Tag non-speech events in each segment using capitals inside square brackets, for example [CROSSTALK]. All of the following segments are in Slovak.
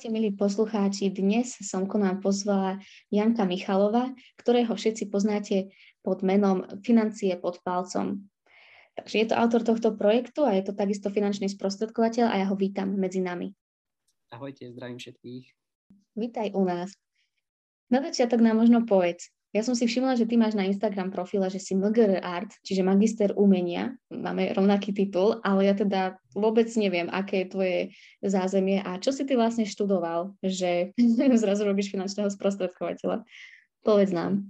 Ahojte, milí poslucháči. Dnes som ku nám pozvala Janka Michalova, ktorého všetci poznáte pod menom Financie pod palcom. Takže je to autor tohto projektu a je to takisto finančný sprostredkovateľ a ja ho vítam medzi nami. Ahojte, zdravím všetkých. Vítaj u nás. Na začiatok nám možno povedz, ja som si všimla, že ty máš na Instagram profile, že si MGR Art, čiže magister umenia. Máme rovnaký titul, ale ja teda vôbec neviem, aké je tvoje zázemie a čo si ty vlastne študoval, že [LAUGHS] zrazu robíš finančného sprostredkovateľa. Povedz nám.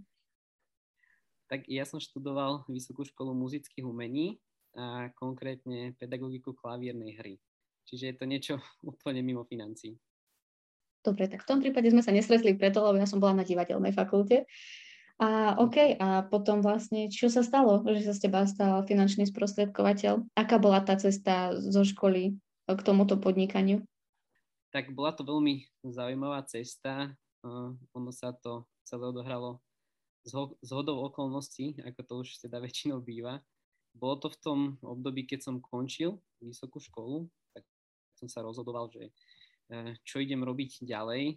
Tak ja som študoval Vysokú školu muzických umení a konkrétne pedagogiku klavírnej hry. Čiže je to niečo [LAUGHS] úplne mimo financí. Dobre, tak v tom prípade sme sa nesretli preto, lebo ja som bola na divadelnej fakulte. A OK, a potom vlastne, čo sa stalo, že sa z teba stal finančný sprostredkovateľ? Aká bola tá cesta zo školy k tomuto podnikaniu? Tak bola to veľmi zaujímavá cesta. Uh, ono sa to celé odohralo z, ho- z hodou okolností, ako to už teda [LAUGHS] väčšinou býva. Bolo to v tom období, keď som končil vysokú školu, tak som sa rozhodoval, že uh, čo idem robiť ďalej.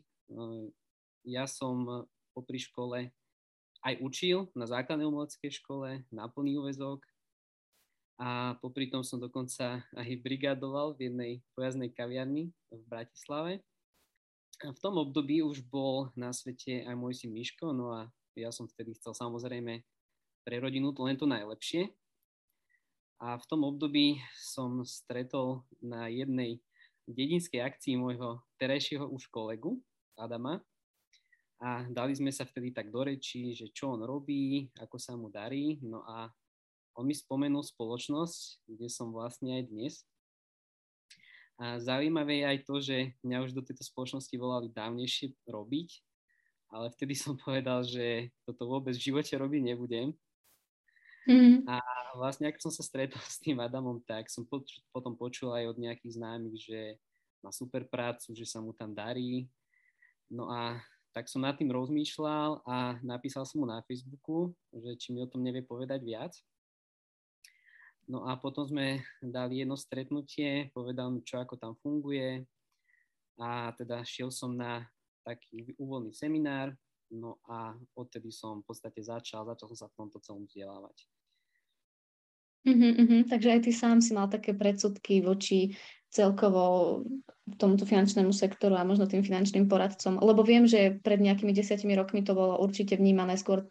Ja som popri škole aj učil na základnej umeleckej škole na plný úvezok a popri tom som dokonca aj brigadoval v jednej pojazdnej kaviarni v Bratislave. A v tom období už bol na svete aj môj syn Miško, no a ja som vtedy chcel samozrejme pre rodinu to len to najlepšie. A v tom období som stretol na jednej dedinskej akcii môjho terajšieho už kolegu Adama, a dali sme sa vtedy tak do reči, že čo on robí, ako sa mu darí. No a on mi spomenul spoločnosť, kde som vlastne aj dnes. A zaujímavé je aj to, že mňa už do tejto spoločnosti volali dávnejšie robiť, ale vtedy som povedal, že toto vôbec v živote robiť nebudem. Mm. A vlastne, ako som sa stretol s tým Adamom, tak som potom počul aj od nejakých známych, že má super prácu, že sa mu tam darí. No a tak som nad tým rozmýšľal a napísal som mu na Facebooku, že či mi o tom nevie povedať viac. No a potom sme dali jedno stretnutie, povedal mi, čo ako tam funguje a teda šiel som na taký úvodný seminár, no a odtedy som v podstate začal, začal som sa v tomto celom vzdelávať. Uh-huh, uh-huh. Takže aj ty sám si mal také predsudky voči celkovo tomuto finančnému sektoru a možno tým finančným poradcom. Lebo viem, že pred nejakými desiatimi rokmi to bolo určite vnímané skôr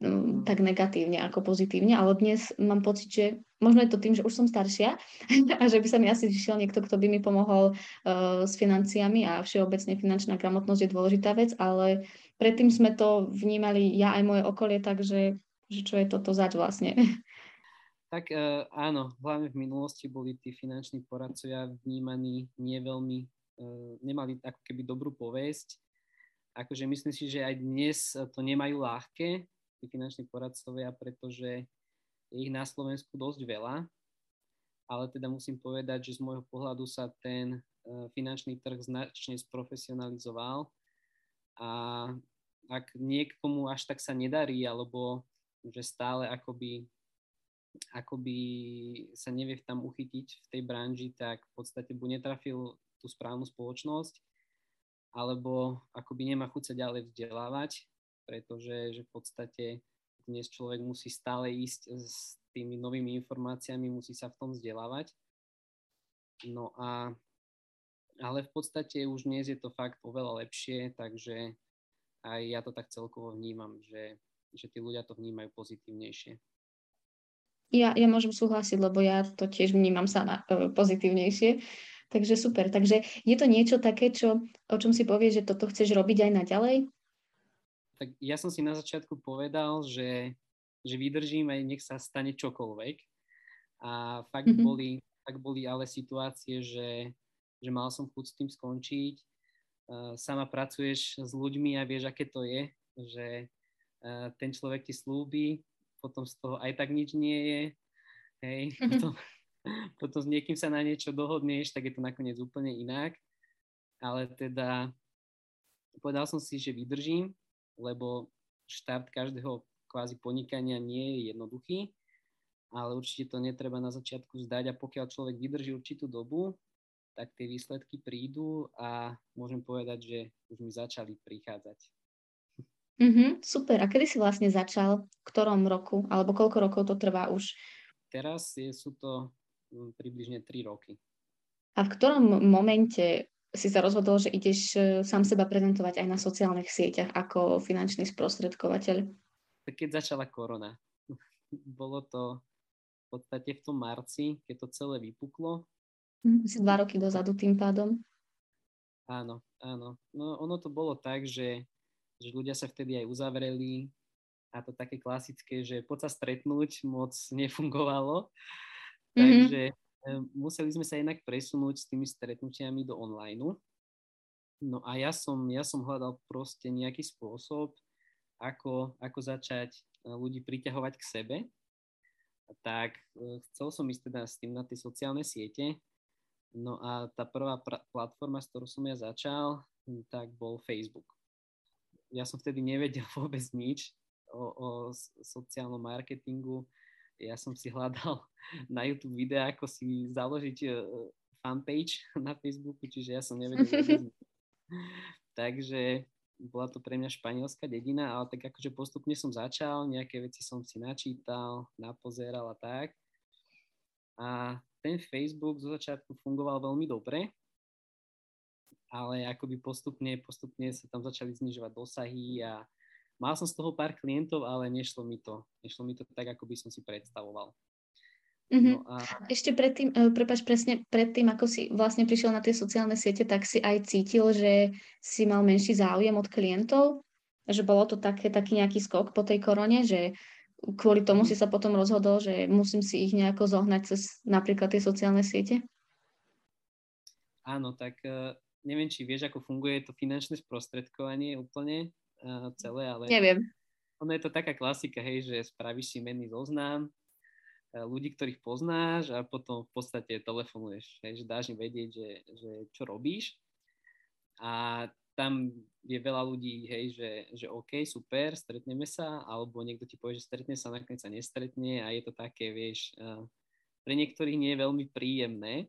um, tak negatívne ako pozitívne, ale dnes mám pocit, že možno je to tým, že už som staršia [LAUGHS] a že by sa mi asi vyšiel niekto, kto by mi pomohol uh, s financiami a všeobecne finančná gramotnosť je dôležitá vec, ale predtým sme to vnímali ja aj moje okolie, takže že čo je toto zač vlastne. [LAUGHS] Tak uh, áno, hlavne v minulosti boli tí finanční poradcovia vnímaní nie uh, nemali ako keby dobrú povesť. Akože myslím si, že aj dnes to nemajú ľahké, tí finanční poradcovia, pretože je ich na Slovensku dosť veľa, ale teda musím povedať, že z môjho pohľadu sa ten uh, finančný trh značne sprofesionalizoval a ak niekomu až tak sa nedarí, alebo že stále akoby akoby sa nevie tam uchytiť v tej branži, tak v podstate buď netrafil tú správnu spoločnosť, alebo akoby nemá chuť sa ďalej vzdelávať, pretože že v podstate dnes človek musí stále ísť s tými novými informáciami, musí sa v tom vzdelávať. No a ale v podstate už dnes je to fakt oveľa lepšie, takže aj ja to tak celkovo vnímam, že, že tí ľudia to vnímajú pozitívnejšie. Ja, ja môžem súhlasiť, lebo ja to tiež vnímam sama uh, pozitívnejšie. Takže super. Takže je to niečo také, čo, o čom si povieš, že toto chceš robiť aj naďalej? Tak ja som si na začiatku povedal, že, že vydržím aj nech sa stane čokoľvek. A fakt, mm-hmm. boli, fakt boli ale situácie, že, že mal som chuť s tým skončiť. Uh, sama pracuješ s ľuďmi a vieš, aké to je, že ten človek ti slúbi, potom z toho aj tak nič nie je, hej, [LAUGHS] potom, potom s niekým sa na niečo dohodneš, tak je to nakoniec úplne inak. Ale teda povedal som si, že vydržím, lebo štart každého kvázi podnikania nie je jednoduchý, ale určite to netreba na začiatku zdať a pokiaľ človek vydrží určitú dobu, tak tie výsledky prídu a môžem povedať, že už mi začali prichádzať. Mm-hmm, super. A kedy si vlastne začal? V ktorom roku? Alebo koľko rokov to trvá už? Teraz je, sú to mm, približne 3 roky. A v ktorom momente si sa rozhodol, že ideš e, sám seba prezentovať aj na sociálnych sieťach ako finančný sprostredkovateľ? Keď začala korona. [LAUGHS] Bolo to v podstate v tom marci, keď to celé vypuklo, Mhm, asi dva roky dozadu tým pádom. Áno, áno. No ono to bolo tak, že, že ľudia sa vtedy aj uzavreli a to také klasické, že poď sa stretnúť moc nefungovalo. Mm-hmm. Takže e, museli sme sa inak presunúť s tými stretnutiami do online. No a ja som, ja som hľadal proste nejaký spôsob, ako, ako začať e, ľudí priťahovať k sebe. Tak e, chcel som ísť teda s tým na tie sociálne siete No a tá prvá pra- platforma, s ktorou som ja začal, tak bol Facebook. Ja som vtedy nevedel [LAUGHS] vôbec nič o, o sociálnom marketingu. Ja som si hľadal [LAUGHS] na YouTube videa, ako si založiť e, fanpage [LAUGHS] na Facebooku, čiže ja som nevedel vôbec nič. Takže bola to pre mňa španielská dedina, ale tak akože postupne som začal, nejaké veci som si načítal, napozeral a tak. A ten Facebook zo začiatku fungoval veľmi dobre, ale akoby postupne, postupne sa tam začali znižovať dosahy a mal som z toho pár klientov, ale nešlo mi to. Nešlo mi to tak, ako by som si predstavoval. Mm-hmm. No a... Ešte predtým, uh, prepáč, presne predtým, ako si vlastne prišiel na tie sociálne siete, tak si aj cítil, že si mal menší záujem od klientov? Že bolo to také, taký nejaký skok po tej korone, že kvôli tomu si sa potom rozhodol, že musím si ich nejako zohnať cez napríklad tie sociálne siete? Áno, tak uh, neviem, či vieš, ako funguje to finančné sprostredkovanie úplne uh, celé, ale... Neviem. Ono je to taká klasika, hej, že spravíš si menný zoznam uh, ľudí, ktorých poznáš a potom v podstate telefonuješ, hej, že dáš im vedieť, že, že čo robíš. A tam je veľa ľudí, hej, že, že OK, super, stretneme sa, alebo niekto ti povie, že stretne sa, nakoniec sa nestretne a je to také, vieš, uh, pre niektorých nie je veľmi príjemné.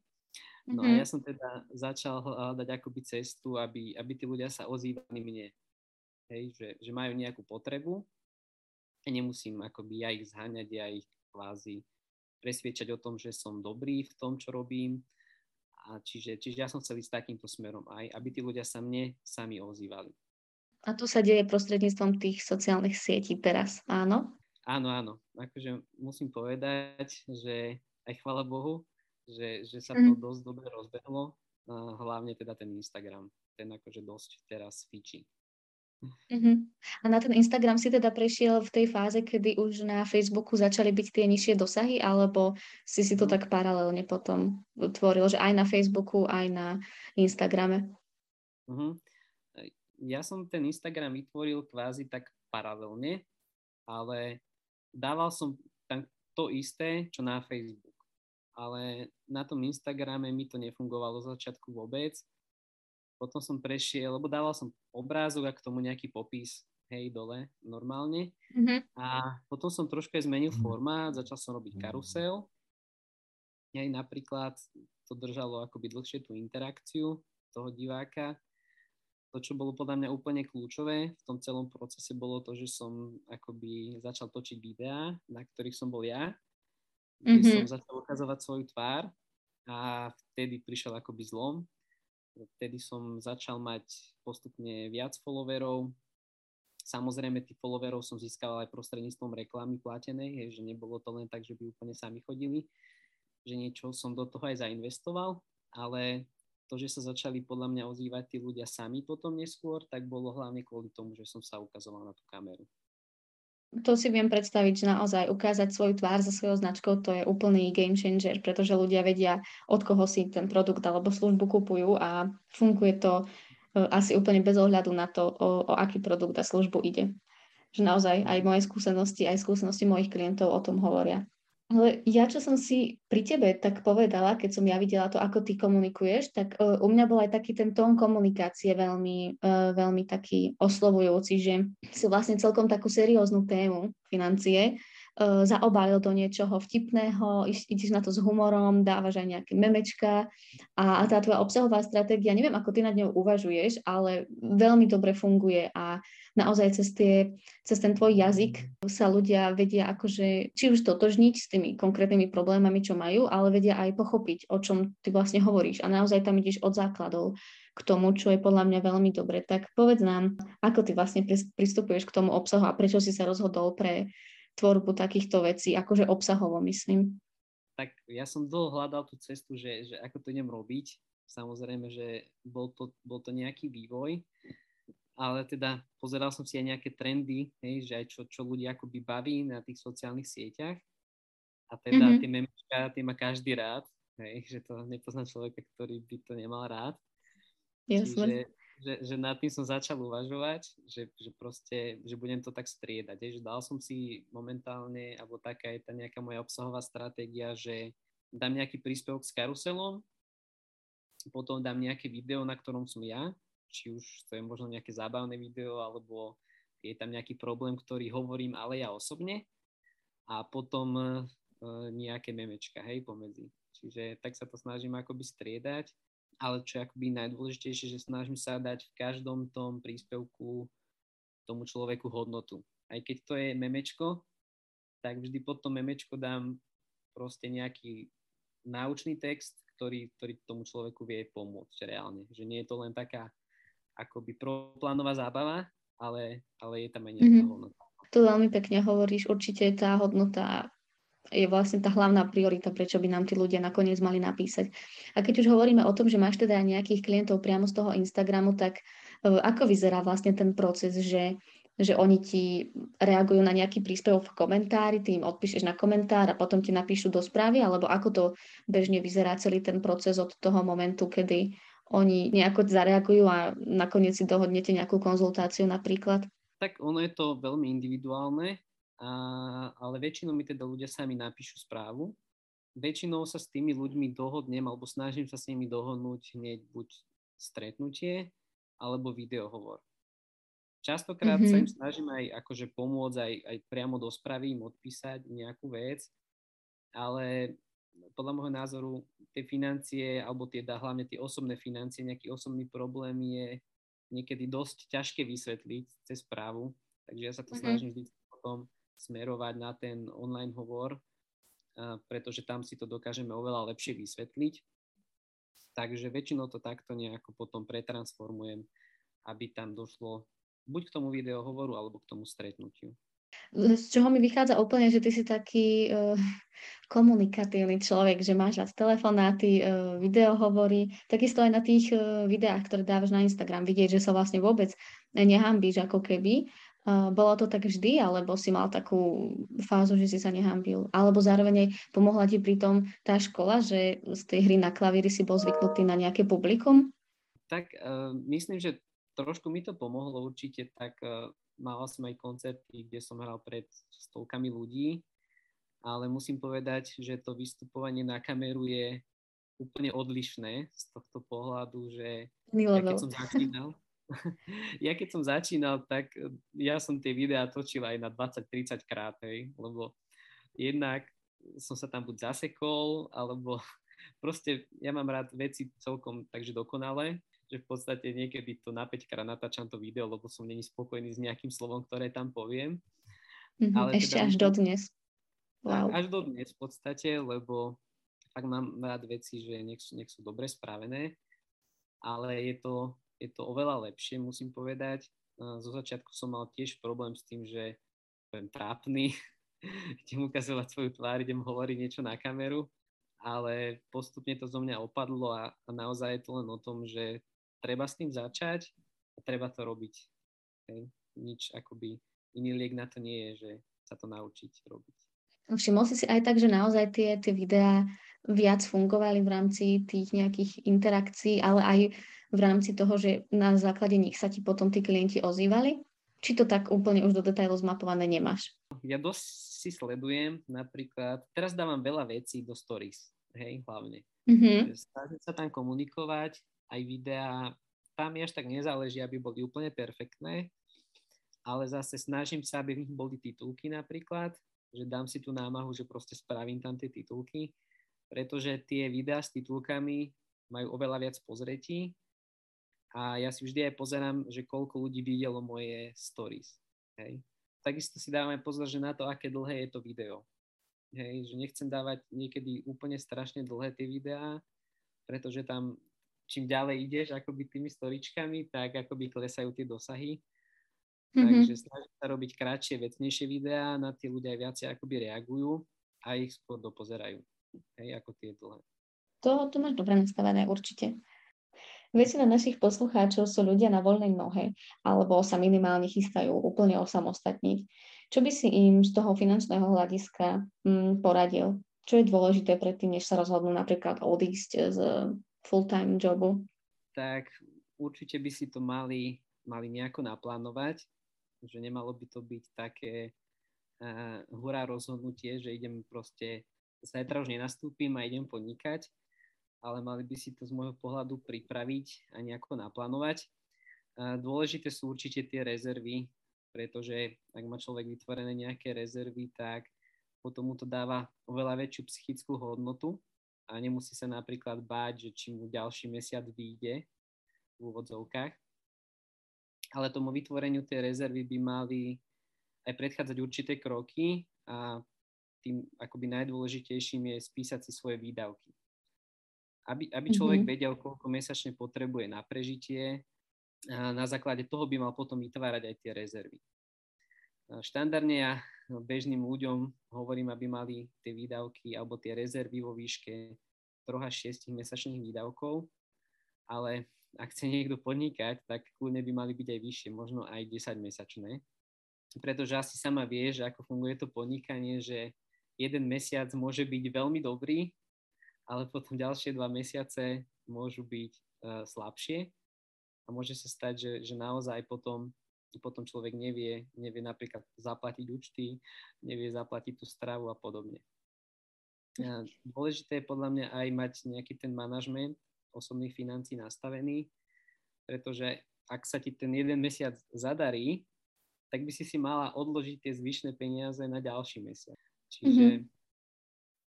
No mm-hmm. a ja som teda začal hľadať akoby cestu, aby, aby tí ľudia sa ozývali mne. Hej, že, že majú nejakú potrebu a nemusím akoby ja ich zháňať, ja ich kvázi presviečať o tom, že som dobrý v tom, čo robím, a čiže, čiže ja som chcel ísť takýmto smerom aj, aby tí ľudia sa mne sami ozývali. A to sa deje prostredníctvom tých sociálnych sietí teraz, áno? Áno, áno. Akože musím povedať, že aj chvala Bohu, že, že sa to mm. dosť dobre rozbehlo, hlavne teda ten Instagram. Ten akože dosť teraz fičí. Uh-huh. A na ten Instagram si teda prešiel v tej fáze, kedy už na Facebooku začali byť tie nižšie dosahy, alebo si si to uh-huh. tak paralelne potom tvoril, že aj na Facebooku, aj na Instagrame? Uh-huh. Ja som ten Instagram vytvoril kvázi tak paralelne, ale dával som tam to isté, čo na Facebook. Ale na tom Instagrame mi to nefungovalo z začiatku vôbec potom som prešiel, lebo dával som obrázok a k tomu nejaký popis, hej, dole, normálne. Mm-hmm. A potom som trošku aj zmenil formát, začal som robiť karusel. Hej, napríklad to držalo akoby dlhšie tú interakciu toho diváka. To, čo bolo podľa mňa úplne kľúčové v tom celom procese, bolo to, že som akoby začal točiť videá, na ktorých som bol ja, mm-hmm. som začal ukazovať svoju tvár a vtedy prišiel akoby zlom, Vtedy som začal mať postupne viac followerov. Samozrejme, tých followerov som získal aj prostredníctvom reklamy platenej, hej, že nebolo to len tak, že by úplne sami chodili, že niečo som do toho aj zainvestoval, ale to, že sa začali podľa mňa ozývať tí ľudia sami potom neskôr, tak bolo hlavne kvôli tomu, že som sa ukazoval na tú kameru to si viem predstaviť, že naozaj ukázať svoju tvár za svojou značkou, to je úplný game changer, pretože ľudia vedia, od koho si ten produkt alebo službu kupujú a funguje to e, asi úplne bez ohľadu na to, o, o aký produkt a službu ide. že naozaj aj moje skúsenosti, aj skúsenosti mojich klientov o tom hovoria. Ale ja, čo som si pri tebe tak povedala, keď som ja videla to, ako ty komunikuješ, tak uh, u mňa bol aj taký ten tón komunikácie veľmi, uh, veľmi taký oslovujúci, že si vlastne celkom takú serióznu tému financie uh, do niečoho vtipného, ideš na to s humorom, dávaš aj nejaké memečka a, a tá tvoja obsahová stratégia, neviem, ako ty nad ňou uvažuješ, ale veľmi dobre funguje a naozaj cez, tie, cez ten tvoj jazyk sa ľudia vedia akože či už totožniť s tými konkrétnymi problémami, čo majú, ale vedia aj pochopiť, o čom ty vlastne hovoríš a naozaj tam ideš od základov k tomu, čo je podľa mňa veľmi dobre. Tak povedz nám, ako ty vlastne pristupuješ k tomu obsahu a prečo si sa rozhodol pre tvorbu takýchto vecí, akože obsahovo myslím. Tak ja som dlho hľadal tú cestu, že, že ako to idem robiť. Samozrejme, že bol to, bol to nejaký vývoj, ale teda pozeral som si aj nejaké trendy, hej, že aj čo, čo ľudia akoby baví na tých sociálnych sieťach. A teda mm-hmm. tie memečka, tie má každý rád, hej, že to nepozná človeka, ktorý by to nemal rád. Jasne. Čiže že, že nad tým som začal uvažovať, že, že proste, že budem to tak striedať. Je, že dal som si momentálne, alebo taká je tá nejaká moja obsahová stratégia, že dám nejaký príspevok s karuselom, potom dám nejaké video, na ktorom som ja, či už to je možno nejaké zábavné video, alebo je tam nejaký problém, ktorý hovorím, ale ja osobne. A potom e, nejaké memečka, hej, pomedzi. Čiže tak sa to snažím akoby striedať ale čo je akoby najdôležitejšie, že snažím sa dať v každom tom príspevku tomu človeku hodnotu. Aj keď to je memečko, tak vždy pod to memečko dám proste nejaký náučný text, ktorý, ktorý tomu človeku vie pomôcť reálne. Že nie je to len taká akoby proplánová zábava, ale, ale je tam aj nejaká mm-hmm. hodnota. To veľmi pekne hovoríš, určite tá hodnota je vlastne tá hlavná priorita, prečo by nám tí ľudia nakoniec mali napísať. A keď už hovoríme o tom, že máš teda nejakých klientov priamo z toho Instagramu, tak e, ako vyzerá vlastne ten proces, že, že oni ti reagujú na nejaký príspevok v komentári, ty im odpíšeš na komentár a potom ti napíšu do správy, alebo ako to bežne vyzerá celý ten proces od toho momentu, kedy oni nejako zareagujú a nakoniec si dohodnete nejakú konzultáciu napríklad? Tak ono je to veľmi individuálne a, ale väčšinou mi teda ľudia sami napíšu správu. Väčšinou sa s tými ľuďmi dohodnem alebo snažím sa s nimi dohodnúť hneď buď stretnutie alebo videohovor. Častokrát mm-hmm. sa im snažím aj akože pomôcť aj, aj priamo do správy im odpísať nejakú vec, ale podľa môjho názoru tie financie, alebo tie, hlavne tie osobné financie, nejaký osobný problém je niekedy dosť ťažké vysvetliť cez správu, takže ja sa to mm-hmm. snažím vždy potom smerovať na ten online hovor, pretože tam si to dokážeme oveľa lepšie vysvetliť. Takže väčšinou to takto nejako potom pretransformujem, aby tam došlo buď k tomu videohovoru, alebo k tomu stretnutiu. Z čoho mi vychádza úplne, že ty si taký uh, komunikatívny človek, že máš rád telefonáty, uh, videohovory, takisto aj na tých uh, videách, ktoré dávaš na Instagram, vidieť, že sa vlastne vôbec nehambíš ako keby bolo to tak vždy, alebo si mal takú fázu, že si sa nehambil? Alebo zároveň aj pomohla ti pri tom tá škola, že z tej hry na klavíri si bol zvyknutý na nejaké publikum? Tak uh, myslím, že trošku mi to pomohlo určite, tak uh, mal som aj koncerty, kde som hral pred stovkami ľudí, ale musím povedať, že to vystupovanie na kameru je úplne odlišné z tohto pohľadu, že ja keď som [LAUGHS] začínal, [LAUGHS] ja keď som začínal, tak eh, ja som tie videá točil aj na 20-30 krát, hej, lebo jednak som sa tam buď zasekol, alebo [LAUGHS] proste ja mám rád veci celkom takže dokonale, že v podstate niekedy to na 5 krát natáčam to video, lebo som není spokojný s nejakým slovom, ktoré tam poviem. Mm-hmm, Ale ešte teda, až do dnes. Wow. Až do dnes v podstate, lebo fakt mám rád veci, že nech sú, nech sú dobre spravené, ale je to, je to oveľa lepšie, musím povedať. Zo začiatku som mal tiež problém s tým, že budem trápny, [LAUGHS] idem ukazovať svoju tvár, idem hovoriť niečo na kameru, ale postupne to zo mňa opadlo a, a naozaj je to len o tom, že treba s tým začať a treba to robiť. Hej. Nič akoby iný liek na to nie je, že sa to naučiť robiť. Všimol si si aj tak, že naozaj tie, tie videá viac fungovali v rámci tých nejakých interakcií, ale aj v rámci toho, že na základe nich sa ti potom tí klienti ozývali? Či to tak úplne už do detailu zmapované nemáš? Ja dosť si sledujem, napríklad, teraz dávam veľa vecí do stories, hej, hlavne. Mm-hmm. Snažím sa tam komunikovať, aj videá, tam mi až tak nezáleží, aby boli úplne perfektné, ale zase snažím sa, aby v nich boli titulky napríklad, že dám si tú námahu, že proste spravím tam tie titulky, pretože tie videá s titulkami majú oveľa viac pozretí a ja si vždy aj pozerám, že koľko ľudí videlo moje stories. Hej. Takisto si dávame pozor, že na to, aké dlhé je to video. Hej, že nechcem dávať niekedy úplne strašne dlhé tie videá, pretože tam čím ďalej ideš akoby tými storičkami, tak akoby klesajú tie dosahy. Mm-hmm. Takže snažím sa robiť kratšie, vecnejšie videá, na tie ľudia aj viacej akoby reagujú a ich skôr dopozerajú, hej, ako tie dlhé. To, to máš dobre nastavené určite. Väčšina našich poslucháčov sú ľudia na voľnej nohe alebo sa minimálne chystajú úplne osamostatniť. Čo by si im z toho finančného hľadiska mm, poradil? Čo je dôležité predtým, než sa rozhodnú napríklad odísť z full-time jobu? Tak určite by si to mali, mali nejako naplánovať, že nemalo by to byť také uh, hurá rozhodnutie, že idem proste, zajtra už nenastúpim a idem podnikať, ale mali by si to z môjho pohľadu pripraviť a nejako naplánovať. Dôležité sú určite tie rezervy, pretože ak má človek vytvorené nejaké rezervy, tak potom mu to dáva oveľa väčšiu psychickú hodnotu a nemusí sa napríklad báť, že či mu ďalší mesiac vyjde v úvodzovkách. Ale tomu vytvoreniu tej rezervy by mali aj predchádzať určité kroky a tým akoby najdôležitejším je spísať si svoje výdavky aby, aby človek mm-hmm. vedel, koľko mesačne potrebuje na prežitie. A na základe toho by mal potom vytvárať aj tie rezervy. Štandardne ja bežným ľuďom hovorím, aby mali tie výdavky alebo tie rezervy vo výške 3 až 6 mesačných výdavkov, ale ak chce niekto podnikať, tak kľudne by mali byť aj vyššie, možno aj 10 mesačné. Pretože asi sama vie, že ako funguje to podnikanie, že jeden mesiac môže byť veľmi dobrý ale potom ďalšie dva mesiace môžu byť uh, slabšie a môže sa stať, že, že naozaj potom, potom človek nevie, nevie napríklad zaplatiť účty, nevie zaplatiť tú stravu a podobne. A dôležité je podľa mňa aj mať nejaký ten manažment osobných financí nastavený, pretože ak sa ti ten jeden mesiac zadarí, tak by si si mala odložiť tie zvyšné peniaze na ďalší mesiac. Čiže mm-hmm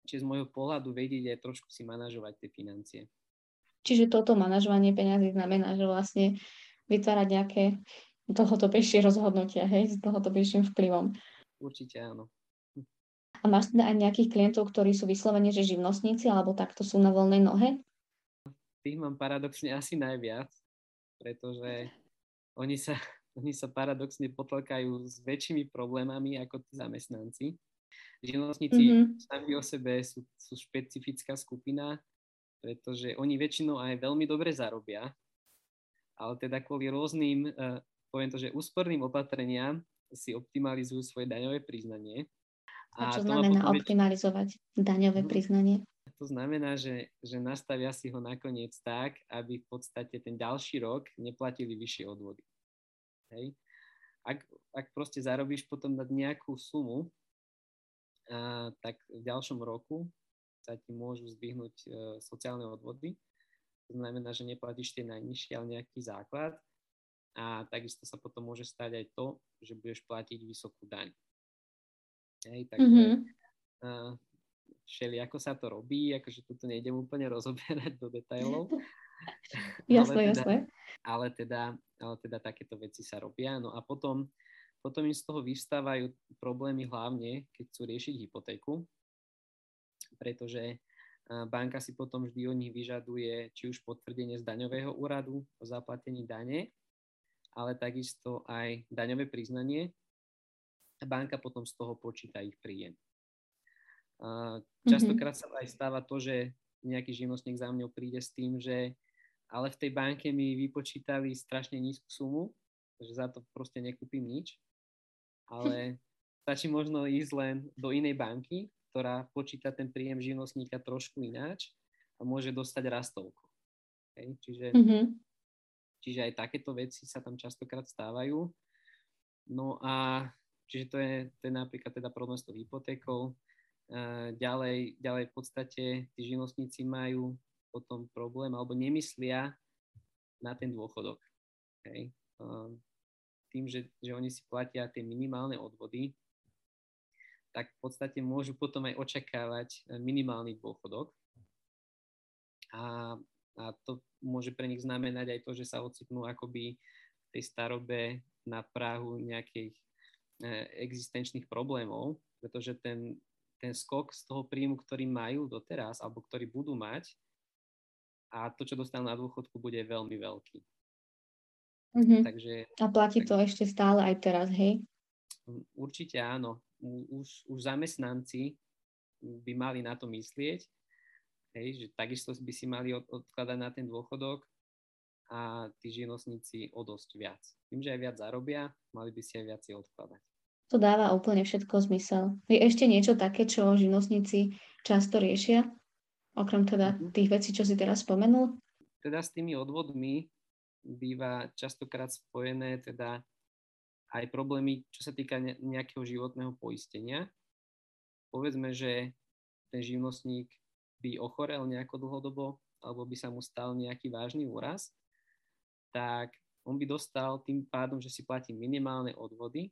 čiže z môjho pohľadu vedieť aj trošku si manažovať tie financie. Čiže toto manažovanie peniazy znamená, že vlastne vytvárať nejaké dlhodobejšie rozhodnutia, hej, s dlhodobejším vplyvom. Určite áno. A máš teda aj nejakých klientov, ktorí sú vyslovene, že živnostníci, alebo takto sú na voľnej nohe? Tých mám paradoxne asi najviac, pretože oni sa, [LAUGHS] oni sa paradoxne potlkajú s väčšími problémami ako tí zamestnanci. Živnostníci mm-hmm. sami o sebe sú, sú špecifická skupina, pretože oni väčšinou aj veľmi dobre zarobia, ale teda kvôli rôznym, uh, poviem to, že úsporným opatreniam si optimalizujú svoje daňové priznanie. A, a čo znamená optimalizovať daňové mhm. priznanie? To znamená, že, že nastavia si ho nakoniec tak, aby v podstate ten ďalší rok neplatili vyššie odvody. Hej. Ak, ak proste zarobíš potom na nejakú sumu, a, tak v ďalšom roku sa ti môžu zdvihnúť e, sociálne odvody. To znamená, že neplatíš tie najnižšie, ale nejaký základ. A takisto sa potom môže stať aj to, že budeš platiť vysokú daň. Hej, takže mm-hmm. uh, všeli, ako sa to robí, akože tu nejdem úplne rozoberať do detailov. [LAUGHS] jasné, ale teda, jasné. Ale teda, ale teda takéto veci sa robia. No a potom potom im z toho vystávajú problémy hlavne, keď chcú riešiť hypotéku, pretože banka si potom vždy od nich vyžaduje či už potvrdenie z daňového úradu o zaplatení dane, ale takisto aj daňové priznanie banka potom z toho počíta ich príjem. Častokrát sa aj stáva to, že nejaký živnostník za mňou príde s tým, že ale v tej banke mi vypočítali strašne nízku sumu, že za to proste nekúpim nič ale [LAUGHS] stačí možno ísť len do inej banky, ktorá počíta ten príjem živnostníka trošku ináč a môže dostať rastovku. Okay? Čiže, mm-hmm. čiže aj takéto veci sa tam častokrát stávajú. No a čiže to je, to je napríklad teda problém s tou hypotékou. Ďalej, ďalej v podstate tí živnostníci majú potom problém alebo nemyslia na ten dôchodok. Okay? Tým, že, že oni si platia tie minimálne odvody, tak v podstate môžu potom aj očakávať minimálny dôchodok. A, a to môže pre nich znamenať aj to, že sa ocitnú akoby v tej starobe na Prahu nejakých e, existenčných problémov, pretože ten, ten skok z toho príjmu, ktorý majú doteraz, alebo ktorý budú mať, a to, čo dostanú na dôchodku, bude veľmi veľký. Mm-hmm. Takže, a platí tak, to ešte stále aj teraz, hej? Určite áno. Už, už zamestnanci by mali na to myslieť, hej, že takisto by si mali od, odkladať na ten dôchodok a tí živnostníci o dosť viac. Tým, že aj viac zarobia, mali by si aj viac odkladať. To dáva úplne všetko zmysel. Je ešte niečo také, čo živnostníci často riešia? Okrem teda mhm. tých vecí, čo si teraz spomenul? Teda s tými odvodmi býva častokrát spojené teda aj problémy, čo sa týka nejakého životného poistenia. Povedzme, že ten živnostník by ochorel nejako dlhodobo alebo by sa mu stal nejaký vážny úraz, tak on by dostal tým pádom, že si platí minimálne odvody,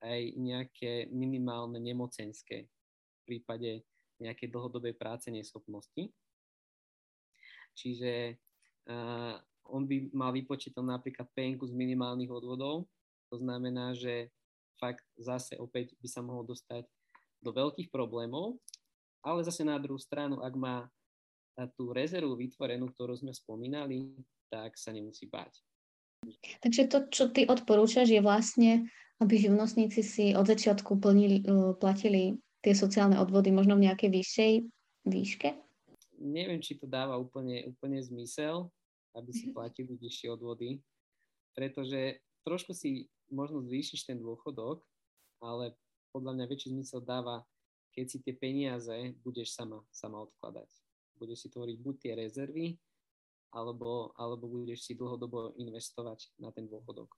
aj nejaké minimálne nemocenské v prípade nejakej dlhodobej práce neschopnosti. Čiže uh, on by mal vypočítať napríklad penku z minimálnych odvodov. To znamená, že fakt zase opäť by sa mohol dostať do veľkých problémov, ale zase na druhú stranu, ak má tú rezervu vytvorenú, ktorú sme spomínali, tak sa nemusí báť. Takže to, čo ty odporúčaš, je vlastne aby živnostníci si od začiatku plnili, e, platili tie sociálne odvody možno v nejakej vyššej výške? Neviem, či to dáva úplne, úplne zmysel, aby si mhm. platili vyššie odvody, pretože trošku si možno zvýšiš ten dôchodok, ale podľa mňa väčší zmysel dáva, keď si tie peniaze budeš sama, sama odkladať. Budeš si tvoriť buď tie rezervy, alebo, alebo budeš si dlhodobo investovať na ten dôchodok.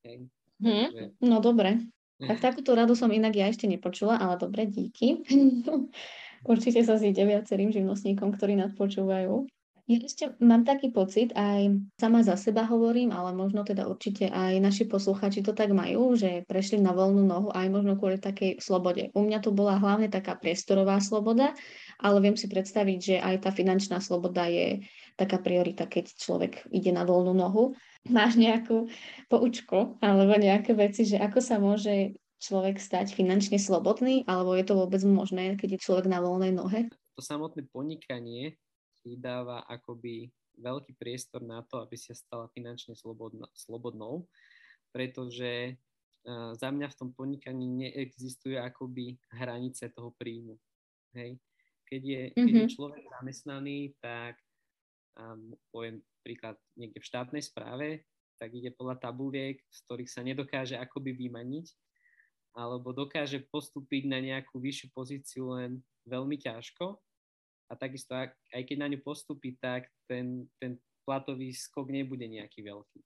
Okay. Hmm, no dobre. Tak takúto radu som inak ja ešte nepočula, ale dobre, díky. [LAUGHS] Určite sa zíde viacerým živnostníkom, ktorí nás počúvajú. Ja ešte mám taký pocit, aj sama za seba hovorím, ale možno teda určite aj naši posluchači to tak majú, že prešli na voľnú nohu aj možno kvôli takej slobode. U mňa to bola hlavne taká priestorová sloboda, ale viem si predstaviť, že aj tá finančná sloboda je taká priorita, keď človek ide na voľnú nohu. Máš nejakú poučku alebo nejaké veci, že ako sa môže človek stať finančne slobodný, alebo je to vôbec možné, keď je človek na voľnej nohe? To samotné podnikanie ti dáva akoby veľký priestor na to, aby si stala finančne slobodno, slobodnou, pretože uh, za mňa v tom podnikaní neexistuje akoby hranice toho príjmu. Hej. Keď, je, mm-hmm. keď je mhm. človek zamestnaný, tak um, poviem príklad niekde v štátnej správe, tak ide podľa tabuliek, z ktorých sa nedokáže akoby vymaniť, alebo dokáže postúpiť na nejakú vyššiu pozíciu len veľmi ťažko a takisto ak, aj keď na ňu postupí, tak ten, ten platový skok nebude nejaký veľký.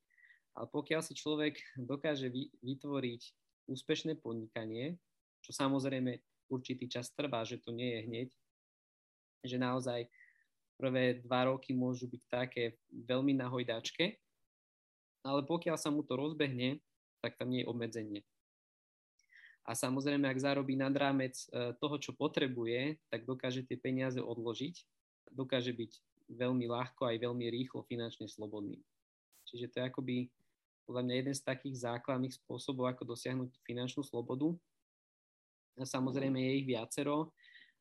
Ale pokiaľ si človek dokáže vy, vytvoriť úspešné podnikanie, čo samozrejme určitý čas trvá, že to nie je hneď, že naozaj prvé dva roky môžu byť také veľmi na hojdačke, ale pokiaľ sa mu to rozbehne, tak tam nie je obmedzenie. A samozrejme, ak zarobí nad rámec e, toho, čo potrebuje, tak dokáže tie peniaze odložiť, dokáže byť veľmi ľahko aj veľmi rýchlo finančne slobodný. Čiže to je akoby podľa mňa jeden z takých základných spôsobov, ako dosiahnuť finančnú slobodu. A samozrejme je ich viacero.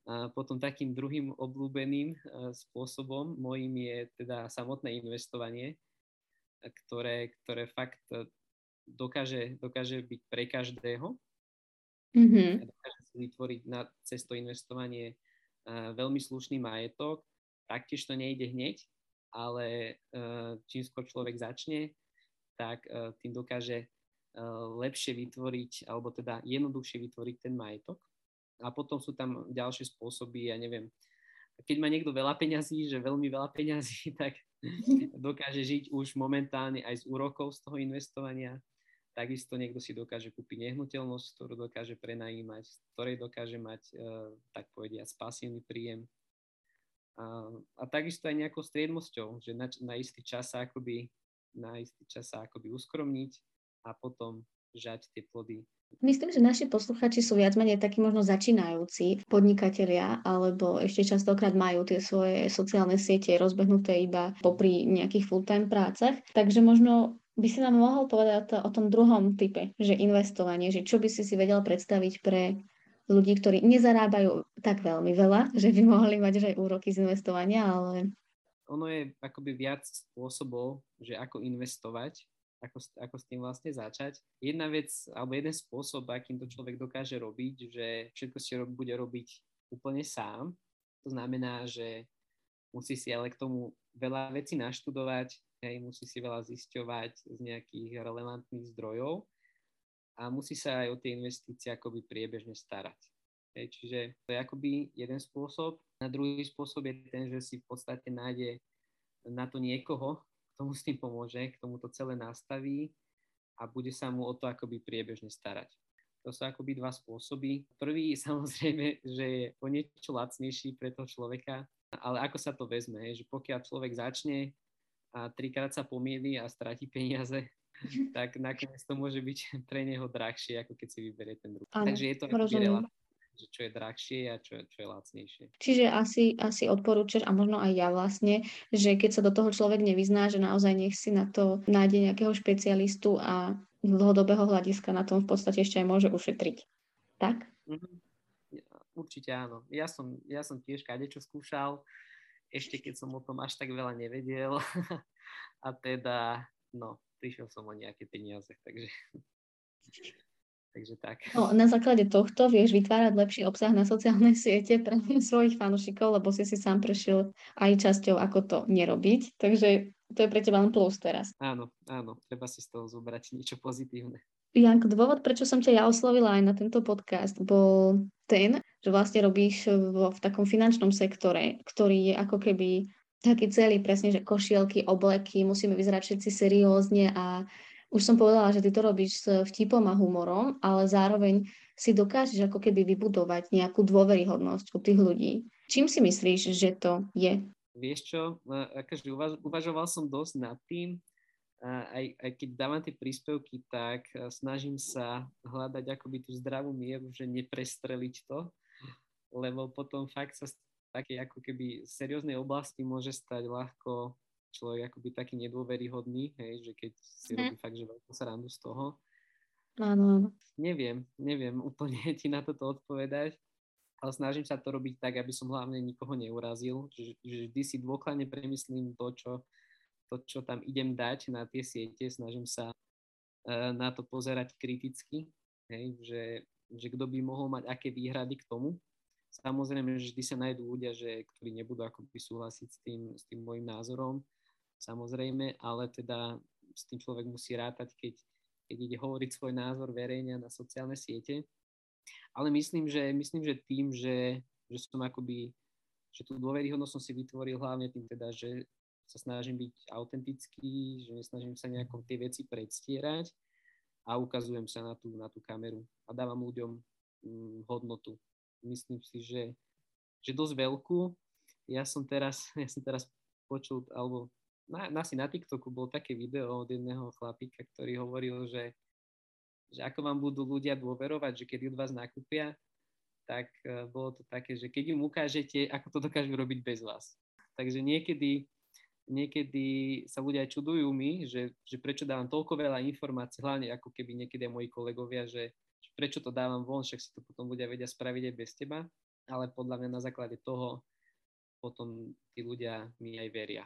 A potom takým druhým obľúbeným e, spôsobom mojím je teda samotné investovanie, ktoré, ktoré fakt e, dokáže, dokáže byť pre každého Mm-hmm. Dokáže si vytvoriť na cesto investovanie veľmi slušný majetok. Taktiež to nejde hneď, ale čím skôr človek začne, tak tým dokáže lepšie vytvoriť, alebo teda jednoduchšie vytvoriť ten majetok. A potom sú tam ďalšie spôsoby, ja neviem, keď má niekto veľa peňazí, že veľmi veľa peňazí, [LAUGHS] tak dokáže žiť už momentálne aj z úrokov z toho investovania Takisto niekto si dokáže kúpiť nehnuteľnosť, ktorú dokáže prenajímať, z ktorej dokáže mať, uh, tak povediať, pasívny príjem. A, a takisto aj nejakou striedmosťou, že na, na istý čas sa akoby, na istý čas sa akoby uskromniť a potom žať tie plody Myslím, že naši posluchači sú viac menej takí možno začínajúci podnikatelia, alebo ešte častokrát majú tie svoje sociálne siete rozbehnuté iba popri nejakých full-time prácach. Takže možno by si nám mohol povedať o tom druhom type, že investovanie, že čo by si si vedel predstaviť pre ľudí, ktorí nezarábajú tak veľmi veľa, že by mohli mať aj úroky z investovania, ale... Ono je akoby viac spôsobov, že ako investovať ako, ako s tým vlastne začať. Jedna vec, alebo jeden spôsob, akým to človek dokáže robiť, že všetko si rob, bude robiť úplne sám. To znamená, že musí si ale k tomu veľa vecí naštudovať, hej, musí si veľa zisťovať z nejakých relevantných zdrojov a musí sa aj o tie investície akoby priebežne starať. Hej, čiže to je akoby jeden spôsob. A druhý spôsob je ten, že si v podstate nájde na to niekoho, tomu s tým pomôže, k tomu to celé nastaví a bude sa mu o to akoby priebežne starať. To sú akoby dva spôsoby. Prvý samozrejme, že je o niečo lacnejší pre toho človeka, ale ako sa to vezme, že pokiaľ človek začne a trikrát sa pomýli a stratí peniaze, [LAUGHS] tak nakoniec to môže byť pre neho drahšie, ako keď si vyberie ten druhý. Takže je to akoby relatívne že čo je drahšie a čo, čo je lacnejšie. Čiže asi, asi odporúčaš, a možno aj ja vlastne, že keď sa do toho človek nevyzná, že naozaj nech si na to nájde nejakého špecialistu a z dlhodobého hľadiska na tom v podstate ešte aj môže ušetriť. Tak? Mm-hmm. Určite áno. Ja som, ja som tiež kadečo skúšal, ešte keď som o tom až tak veľa nevedel. [LAUGHS] a teda, no, prišiel som o nejaké peniaze, takže Takže tak. No, na základe tohto vieš vytvárať lepší obsah na sociálne siete pre [LAUGHS] svojich fanúšikov, lebo si si sám prešiel aj časťou, ako to nerobiť. Takže to je pre teba len plus teraz. Áno, áno, treba si z toho zobrať niečo pozitívne. Janko, dôvod, prečo som ťa ja oslovila aj na tento podcast, bol ten, že vlastne robíš vo, v takom finančnom sektore, ktorý je ako keby taký celý presne, že košielky, obleky, musíme vyzerať všetci seriózne a už som povedala, že ty to robíš s vtipom a humorom, ale zároveň si dokážeš ako keby vybudovať nejakú dôveryhodnosť u tých ľudí. Čím si myslíš, že to je? Vieš čo, akože uvaž, uvažoval som dosť nad tým, aj, aj keď dávam tie príspevky, tak snažím sa hľadať akoby tú zdravú mieru, že neprestreliť to, lebo potom fakt sa také ako keby serióznej oblasti môže stať ľahko človek akoby taký nedôveryhodný, hej, že keď si mm. robí fakt, že veľkú srandu z toho. Áno, áno. Neviem, neviem [LAUGHS] úplne ti na toto odpovedať, ale snažím sa to robiť tak, aby som hlavne nikoho neurazil, že, že vždy si dôkladne premyslím to čo, to, čo tam idem dať na tie siete, snažím sa uh, na to pozerať kriticky, hej, že, že kto by mohol mať aké výhrady k tomu. Samozrejme, že vždy sa nájdú ľudia, že, ktorí nebudú akoby súhlasiť s tým, s tým môjim názorom, samozrejme, ale teda s tým človek musí rátať, keď, keď ide hovoriť svoj názor verejne na sociálne siete. Ale myslím, že, myslím, že tým, že, že som akoby, že tú dôveryhodnosť som si vytvoril hlavne tým teda, že sa snažím byť autentický, že nesnažím sa nejako tie veci predstierať a ukazujem sa na tú, na tú kameru a dávam ľuďom hm, hodnotu. Myslím si, že, že dosť veľkú. Ja som teraz, [LAUGHS] ja som teraz počul, alebo na, asi na TikToku bol také video od jedného chlapíka, ktorý hovoril, že, že ako vám budú ľudia dôverovať, že keď od vás nakúpia, tak uh, bolo to také, že keď im ukážete, ako to dokážu robiť bez vás. Takže niekedy, niekedy sa ľudia aj čudujú mi, že, že prečo dávam toľko veľa informácií, hlavne ako keby niekedy moji kolegovia, že, že prečo to dávam von, však si to potom ľudia vedia spraviť aj bez teba, ale podľa mňa na základe toho potom tí ľudia mi aj veria.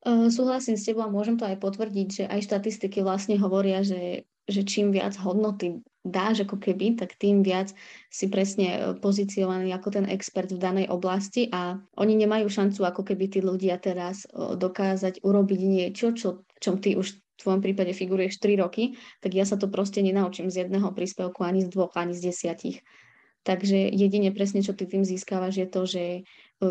Uh, súhlasím s tebou a môžem to aj potvrdiť, že aj štatistiky vlastne hovoria, že, že čím viac hodnoty dáš ako keby, tak tým viac si presne e, pozicionovaný ako ten expert v danej oblasti a oni nemajú šancu ako keby tí ľudia teraz e, dokázať urobiť niečo, čo, čom ty už v tvojom prípade figuruješ 3 roky, tak ja sa to proste nenaučím z jedného príspevku, ani z dvoch, ani z desiatich. Takže jedine presne, čo ty tým získavaš, je to, že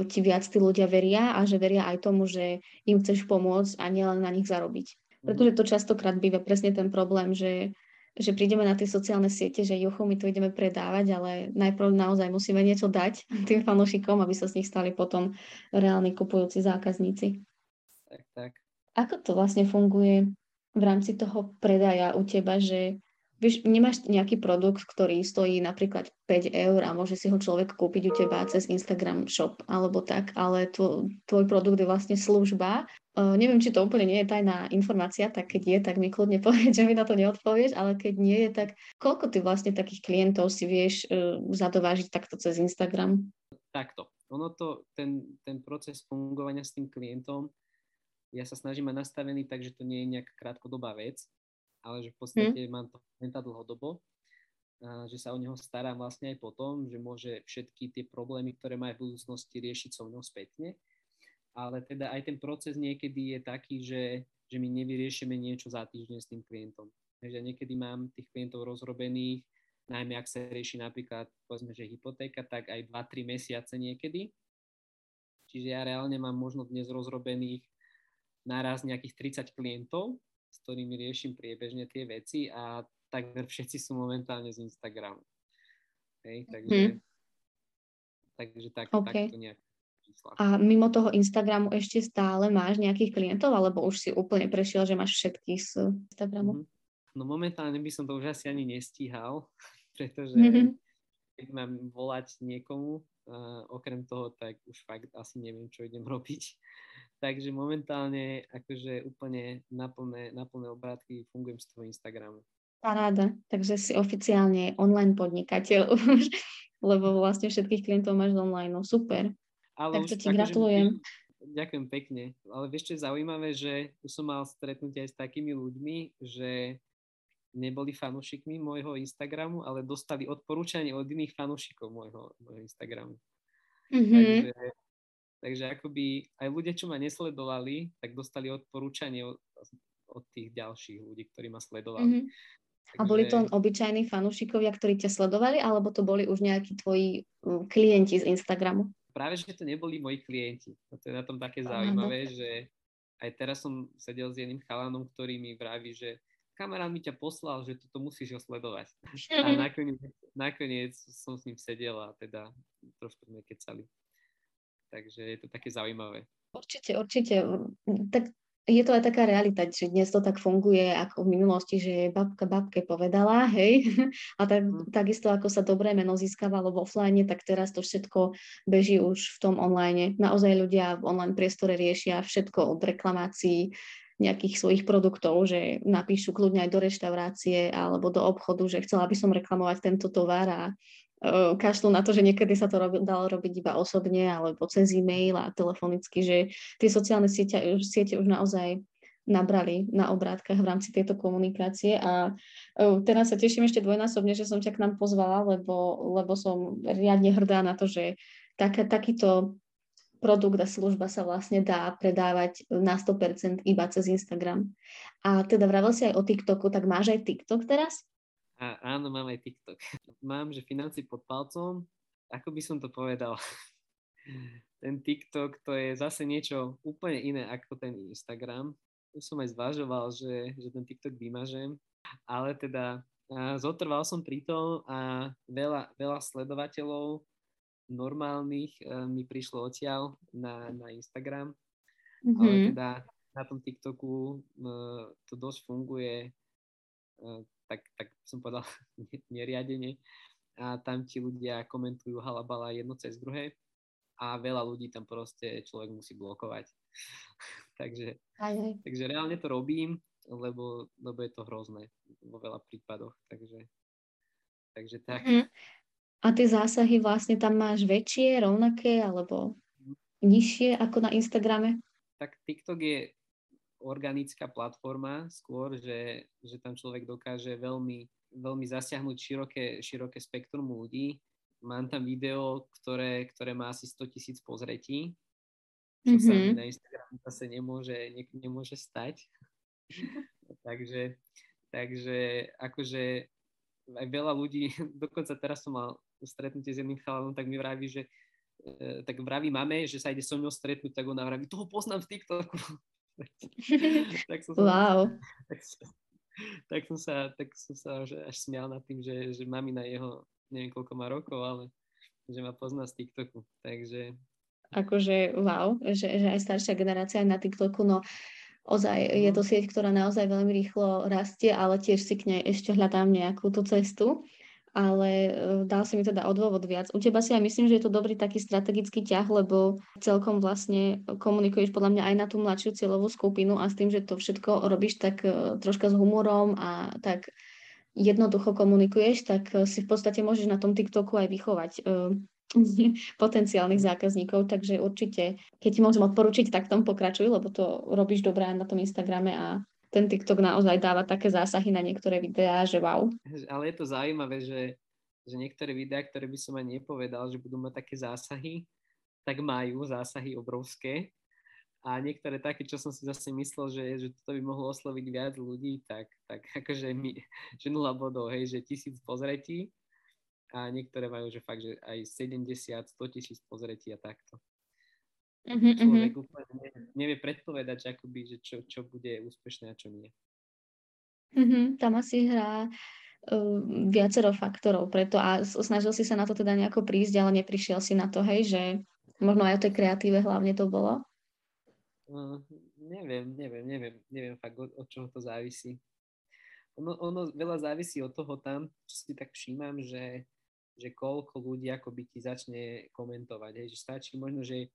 ti viac tí ľudia veria a že veria aj tomu, že im chceš pomôcť a nielen na nich zarobiť. Mhm. Pretože to častokrát býva presne ten problém, že že prídeme na tie sociálne siete, že juchu, my to ideme predávať, ale najprv naozaj musíme niečo dať [LAUGHS] tým fanúšikom, aby sa z nich stali potom reálni kupujúci zákazníci. Tak, tak. Ako to vlastne funguje v rámci toho predaja u teba, že Víš, nemáš nejaký produkt, ktorý stojí napríklad 5 eur a môže si ho človek kúpiť u teba cez Instagram shop alebo tak, ale tvoj, tvoj produkt je vlastne služba. Uh, neviem, či to úplne nie je tajná informácia, tak keď je, tak mi kľudne [LAUGHS] povedz, že mi na to neodpovieš, ale keď nie je, tak koľko ty vlastne takých klientov si vieš uh, zadovážiť takto cez Instagram? Takto. Ono to, ten, ten proces fungovania s tým klientom, ja sa snažím mať nastavený tak, že to nie je nejaká krátkodobá vec, ale že v podstate hmm. mám to klienta dlhodobo, a že sa o neho starám vlastne aj potom, že môže všetky tie problémy, ktoré má v budúcnosti riešiť so mnou spätne. Ale teda aj ten proces niekedy je taký, že, že my nevyriešime niečo za týždeň s tým klientom. Takže niekedy mám tých klientov rozrobených, najmä ak sa rieši napríklad, povedzme, že hypotéka, tak aj 2-3 mesiace niekedy. Čiže ja reálne mám možno dnes rozrobených naraz nejakých 30 klientov s ktorými riešim priebežne tie veci a takmer všetci sú momentálne z Instagramu. Hej, takže, hmm. takže tak, okay. takto nejak. A mimo toho Instagramu ešte stále máš nejakých klientov, alebo už si úplne prešiel, že máš všetkých z Instagramu? Mm-hmm. No momentálne by som to už asi ani nestíhal, [LAUGHS] pretože mm-hmm. keď mám volať niekomu, uh, okrem toho, tak už fakt asi neviem, čo idem robiť. Takže momentálne akože úplne na plné, na plné obrátky fungujem z toho Instagramu. Paráda, takže si oficiálne online podnikateľ už, [LAUGHS] lebo vlastne všetkých klientov máš online, no super. Ale tak to ti akože gratulujem. Ďakujem pekne, ale vieš, čo je zaujímavé, že už som mal stretnutie aj s takými ľuďmi, že neboli fanúšikmi môjho Instagramu, ale dostali odporúčanie od iných fanúšikov môjho, môjho Instagramu. Mm-hmm. Takže Takže akoby aj ľudia, čo ma nesledovali, tak dostali odporúčanie od, od tých ďalších ľudí, ktorí ma sledovali. Mm-hmm. Takže... A boli to obyčajní fanúšikovia, ktorí ťa sledovali, alebo to boli už nejakí tvoji klienti z Instagramu? Práve, že to neboli moji klienti. A to je na tom také zaujímavé, Aha, že aj teraz som sedel s jedným chalanom, ktorý mi vraví, že kamarát mi ťa poslal, že toto musíš ho sledovať. A nakoniec, nakoniec som s ním sedel a teda trošku sme kecali takže je to také zaujímavé. Určite, určite. Tak je to aj taká realita, že dnes to tak funguje ako v minulosti, že babka babke povedala, hej, a tak, mm. takisto ako sa dobré meno získavalo v offline, tak teraz to všetko beží už v tom online. Naozaj ľudia v online priestore riešia všetko od reklamácií, nejakých svojich produktov, že napíšu kľudne aj do reštaurácie alebo do obchodu, že chcela by som reklamovať tento tovar a kašľú na to, že niekedy sa to robi, dalo robiť iba osobne alebo cez e-mail a telefonicky, že tie sociálne siete, siete už naozaj nabrali na obrátkach v rámci tejto komunikácie a teraz sa teším ešte dvojnásobne, že som ťa k nám pozvala, lebo, lebo som riadne hrdá na to, že tak, takýto produkt a služba sa vlastne dá predávať na 100% iba cez Instagram. A teda vravel si aj o TikToku, tak máš aj TikTok teraz? A, áno, mám aj TikTok. Mám, že financí pod palcom. Ako by som to povedal? [LAUGHS] ten TikTok to je zase niečo úplne iné ako ten Instagram. Tu som aj zvažoval, že, že ten TikTok vymažem, ale teda zotrval som pri tom a veľa, veľa sledovateľov normálnych e, mi prišlo odtiaľ na, na Instagram, mm-hmm. ale teda na tom TikToku e, to dosť funguje e, tak, tak som povedal [LAUGHS] neriadenie. A tam ti ľudia komentujú halabala jedno cez druhé a veľa ľudí tam proste človek musí blokovať. [LAUGHS] takže, aj, aj. takže reálne to robím, lebo, lebo je to hrozné vo veľa prípadoch. Takže, takže tak. Mm. A tie zásahy vlastne tam máš väčšie, rovnaké alebo mhm. nižšie ako na Instagrame? Tak TikTok je organická platforma skôr, že, že tam človek dokáže veľmi, veľmi zasiahnuť široké, široké spektrum ľudí. Mám tam video, ktoré, ktoré má asi 100 tisíc pozretí, čo mm-hmm. sa mi na Instagramu zase nemôže, ne, nemôže stať. [LAUGHS] takže, takže akože aj veľa ľudí, [LAUGHS] dokonca teraz som mal stretnutie s jedným chalanom, tak mi vraví, že e, tak vraví mame, že sa ide so mnou stretnúť, tak ona vraví, toho poznám v TikToku. [LAUGHS] tak som wow. Tak, tak som sa, tak som sa až, až smial nad tým, že, že mamina jeho, neviem koľko má rokov, ale že ma pozná z TikToku. Takže... Akože wow, že, že aj staršia generácia na TikToku, no ozaj no. je to sieť, ktorá naozaj veľmi rýchlo rastie, ale tiež si k nej ešte hľadám nejakú tú cestu ale e, dal si mi teda odôvod viac. U teba si aj myslím, že je to dobrý taký strategický ťah, lebo celkom vlastne komunikuješ podľa mňa aj na tú mladšiu cieľovú skupinu a s tým, že to všetko robíš tak e, troška s humorom a tak jednoducho komunikuješ, tak e, si v podstate môžeš na tom TikToku aj vychovať [LAUGHS] potenciálnych zákazníkov, takže určite, keď ti môžem odporučiť, tak tom pokračuj, lebo to robíš dobré na tom Instagrame a ten TikTok naozaj dáva také zásahy na niektoré videá, že wow. Ale je to zaujímavé, že, že niektoré videá, ktoré by som ani nepovedal, že budú mať také zásahy, tak majú zásahy obrovské. A niektoré také, čo som si zase myslel, že, že toto by mohlo osloviť viac ľudí, tak, tak akože mi, že nula bodov, hej, že tisíc pozretí a niektoré majú, že fakt, že aj 70, 100 tisíc pozretí a takto. Uh-huh, Človek uh-huh. úplne nevie, nevie predpovedať, že, akoby, že čo, čo bude úspešné a čo nie. Uh-huh, tam asi hrá uh, viacero faktorov preto a snažil si sa na to teda nejako prísť, ale neprišiel si na to, hej, že možno aj o tej kreatíve hlavne to bolo? Uh, neviem, neviem, neviem, neviem fakt, od, od čoho to závisí. Ono, ono veľa závisí od toho tam, čo si tak všímam, že, že koľko ľudí akoby ti začne komentovať. Hej, že stačí možno, že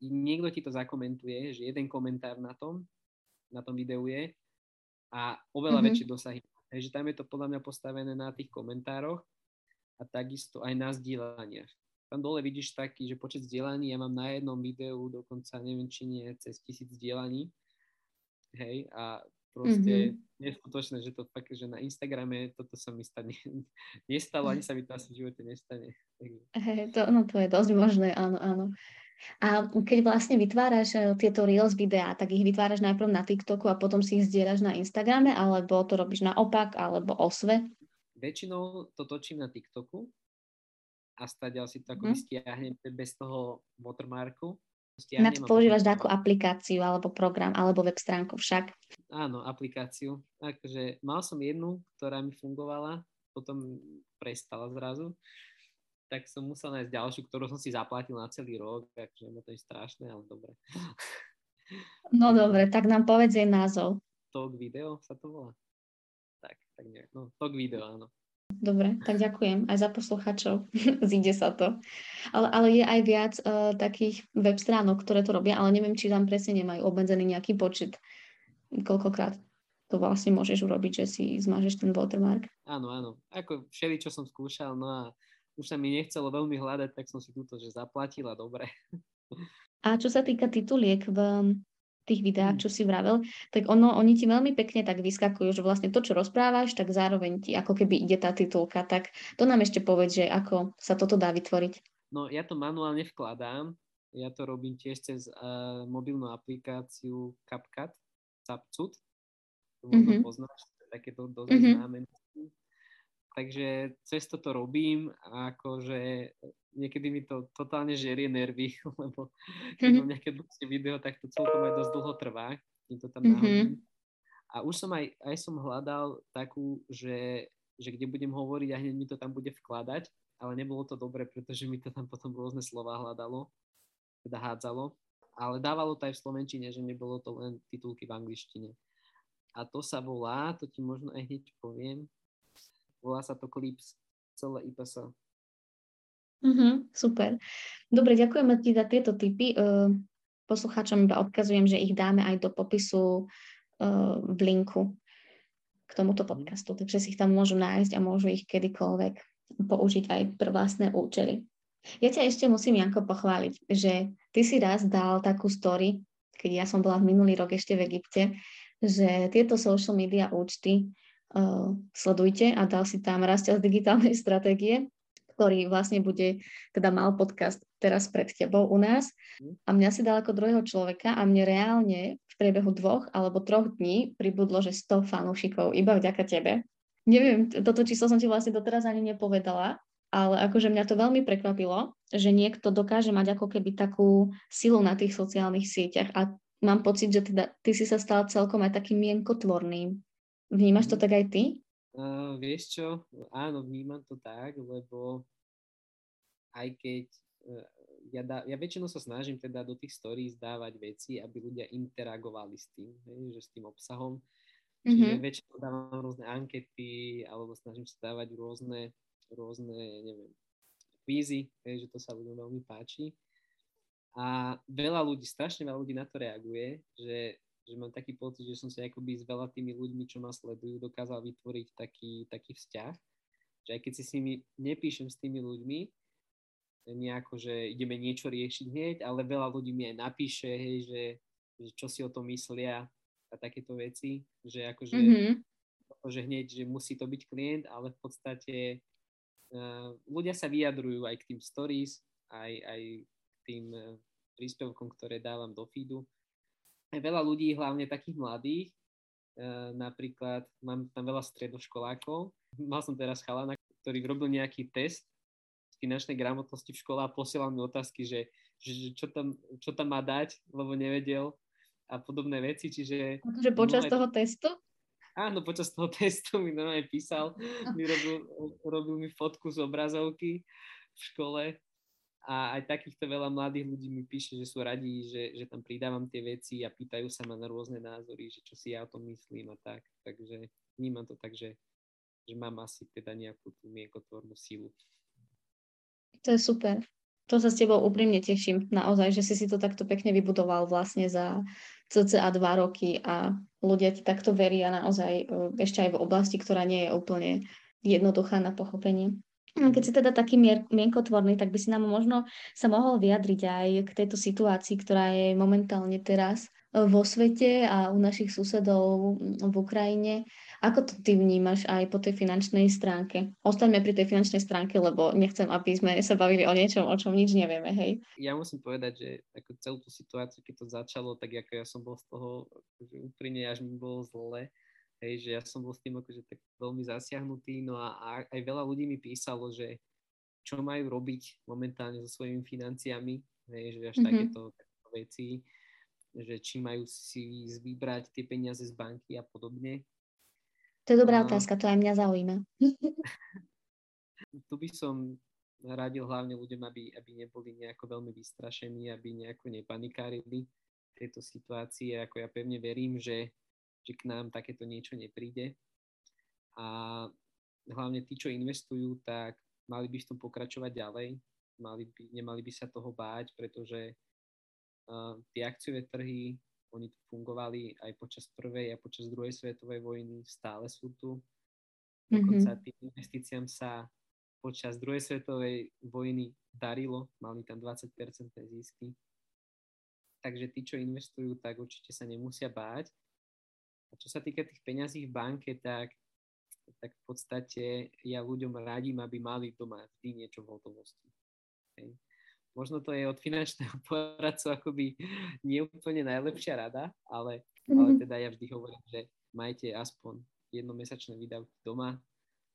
niekto ti to zakomentuje, že jeden komentár na tom, na tom videu je a oveľa mm-hmm. väčšie dosahy. Takže tam je to podľa mňa postavené na tých komentároch a takisto aj na zdieľaniach. Tam dole vidíš taký, že počet zdieľaní, ja mám na jednom videu dokonca, neviem, či nie, cez tisíc zdieľaní. Hej, a proste mm-hmm. neskutočné, že to fakt, že na Instagrame toto sa mi stane, [LAUGHS] nestalo, ani sa mi to asi v živote nestane. Hey, to, no to je dosť možné, áno, áno. A keď vlastne vytváraš eh, tieto Reels videá, tak ich vytváraš najprv na TikToku a potom si ich zdieľaš na Instagrame, alebo to robíš naopak, alebo osve? Väčšinou to točím na TikToku a stadiaľ si to ako hmm. stiahnem bez toho watermarku. Na to používaš takú aplikáciu alebo program alebo web stránku však? Áno, aplikáciu. Takže mal som jednu, ktorá mi fungovala, potom prestala zrazu tak som musel nájsť ďalšiu, ktorú som si zaplatil na celý rok, takže to je strašné, ale dobre. No dobre, tak nám povedz jej názov. Talk video sa to volá. Tak, tak nejak, no, talk video, áno. Dobre, tak ďakujem aj za posluchačov. [LAUGHS] Zíde sa to. Ale, ale je aj viac uh, takých web stránok, ktoré to robia, ale neviem, či tam presne nemajú obmedzený nejaký počet. Koľkokrát to vlastne môžeš urobiť, že si zmažeš ten watermark. Áno, áno. Ako všeli, čo som skúšal, no a už sa mi nechcelo veľmi hľadať, tak som si túto, že zaplatila, dobre. A čo sa týka tituliek v tých videách, čo si vravel, tak ono, oni ti veľmi pekne tak vyskakujú, že vlastne to, čo rozprávaš, tak zároveň ti ako keby ide tá titulka. Tak to nám ešte povedz, že ako sa toto dá vytvoriť. No ja to manuálne vkladám. Ja to robím tiež cez uh, mobilnú aplikáciu CapCut, CapCut. To možno mm-hmm. poznáš, takéto dosť mm-hmm. známe takže cez to robím a akože niekedy mi to totálne žerie nervy, [LAUGHS] lebo keď mm-hmm. mám nejaké dlhšie video, tak to celkom aj dosť dlho trvá, kým to tam mm-hmm. nahodím. A už som aj, aj som hľadal takú, že, že kde budem hovoriť a hneď mi to tam bude vkladať, ale nebolo to dobre, pretože mi to tam potom rôzne slova hľadalo, teda hádzalo. Ale dávalo to aj v Slovenčine, že nebolo to len titulky v angličtine. A to sa volá, to ti možno aj hneď poviem, Volá sa to Clips, celé IPS. Uh-huh, super. Dobre, ďakujeme ti za tieto tipy. Uh, poslucháčom iba odkazujem, že ich dáme aj do popisu uh, v linku k tomuto mhm. podcastu, takže si ich tam môžu nájsť a môžu ich kedykoľvek použiť aj pre vlastné účely. Ja ťa ešte musím, Janko, pochváliť, že ty si raz dal takú story, keď ja som bola v minulý rok ešte v Egypte, že tieto social media účty sledujte a dal si tam rastia z digitálnej [LAUGHS] stratégie, ktorý vlastne bude, teda mal podcast teraz pred tebou u nás. A mňa si dal ako druhého človeka a mne reálne v priebehu dvoch alebo troch dní pribudlo, že 100 fanúšikov iba vďaka tebe. Neviem, toto číslo som ti vlastne doteraz ani nepovedala, ale akože mňa to veľmi prekvapilo, že niekto dokáže mať ako keby takú silu na tých sociálnych sieťach. A mám pocit, že teda ty si sa stal celkom aj takým mienkotvorným Vnímaš to mhm. tak aj ty? Uh, vieš čo, áno, vnímam to tak, lebo aj keď uh, ja, dá, ja väčšinou sa snažím teda do tých stories dávať veci, aby ľudia interagovali s tým, hej, že s tým obsahom. Čiže mm-hmm. väčšinou dávam rôzne ankety, alebo snažím sa dávať rôzne, rôzne neviem, kvízy, hej, že to sa ľuďom veľmi páči. A veľa ľudí, strašne veľa ľudí na to reaguje, že, že mám taký pocit, že som sa akoby s veľa tými ľuďmi, čo ma sledujú, dokázal vytvoriť taký, taký vzťah, že aj keď si s nimi nepíšem s tými ľuďmi, nejako, že ideme niečo riešiť hneď, ale veľa ľudí mi aj napíše, hej, že, že čo si o tom myslia a takéto veci, že akože mm-hmm. že hneď, že musí to byť klient, ale v podstate uh, ľudia sa vyjadrujú aj k tým stories, aj, aj k tým uh, príspevkom, ktoré dávam do feedu. Aj veľa ľudí, hlavne takých mladých, uh, napríklad mám tam veľa stredoškolákov, mal som teraz chalana, ktorý robil nejaký test finančnej gramotnosti v škole a posielal mi otázky, že, že čo, tam, čo tam má dať, lebo nevedel a podobné veci, čiže... Že počas toho testu? Áno, počas toho testu mi normálne písal, [LAUGHS] mi robil, robil mi fotku z obrazovky v škole a aj takýchto veľa mladých ľudí mi píše, že sú radí, že, že tam pridávam tie veci a pýtajú sa ma na rôzne názory, že čo si ja o tom myslím a tak. Takže vnímam to tak, že, že mám asi teda nejakú tú mienkotvornú silu. To je super. To sa s tebou úprimne teším. Naozaj, že si si to takto pekne vybudoval vlastne za cca dva roky a ľudia ti takto veria naozaj e, ešte aj v oblasti, ktorá nie je úplne jednoduchá na pochopenie. Keď si teda taký mier, mienkotvorný, tak by si nám možno sa mohol vyjadriť aj k tejto situácii, ktorá je momentálne teraz vo svete a u našich susedov v Ukrajine. Ako to ty vnímaš aj po tej finančnej stránke? Ostaňme pri tej finančnej stránke, lebo nechcem, aby sme sa bavili o niečom, o čom nič nevieme, hej? Ja musím povedať, že ako celú tú situáciu, keď to začalo, tak ako ja som bol z toho že úprimne, až mi bolo zle, hej, že ja som bol s tým akože tak veľmi zasiahnutý, no a, a aj veľa ľudí mi písalo, že čo majú robiť momentálne so svojimi financiami, hej, že až mm-hmm. takéto, takéto veci že či majú si vybrať tie peniaze z banky a podobne. To je dobrá a... otázka, to aj mňa zaujíma. [LAUGHS] tu by som radil hlavne ľuďom, aby, aby neboli nejako veľmi vystrašení, aby nejako nepanikárili v tejto situácii. Ako ja pevne verím, že, že k nám takéto niečo nepríde. A hlavne tí, čo investujú, tak mali by v tom pokračovať ďalej. Mali by, nemali by sa toho báť, pretože tie akciové trhy, oni tu fungovali aj počas prvej a počas druhej svetovej vojny, stále sú tu. Dokonca mm-hmm. tým investíciám sa počas druhej svetovej vojny darilo, mali tam 20% zisky. Takže tí, čo investujú, tak určite sa nemusia báť. A čo sa týka tých peňazí v banke, tak, tak v podstate ja ľuďom radím, aby mali doma vždy niečo v hotovosti. Hej možno to je od finančného [LAUGHS] poradcu akoby nie úplne najlepšia rada, ale, ale mhm. teda ja vždy hovorím, že majte aspoň jednomesačné výdavky doma,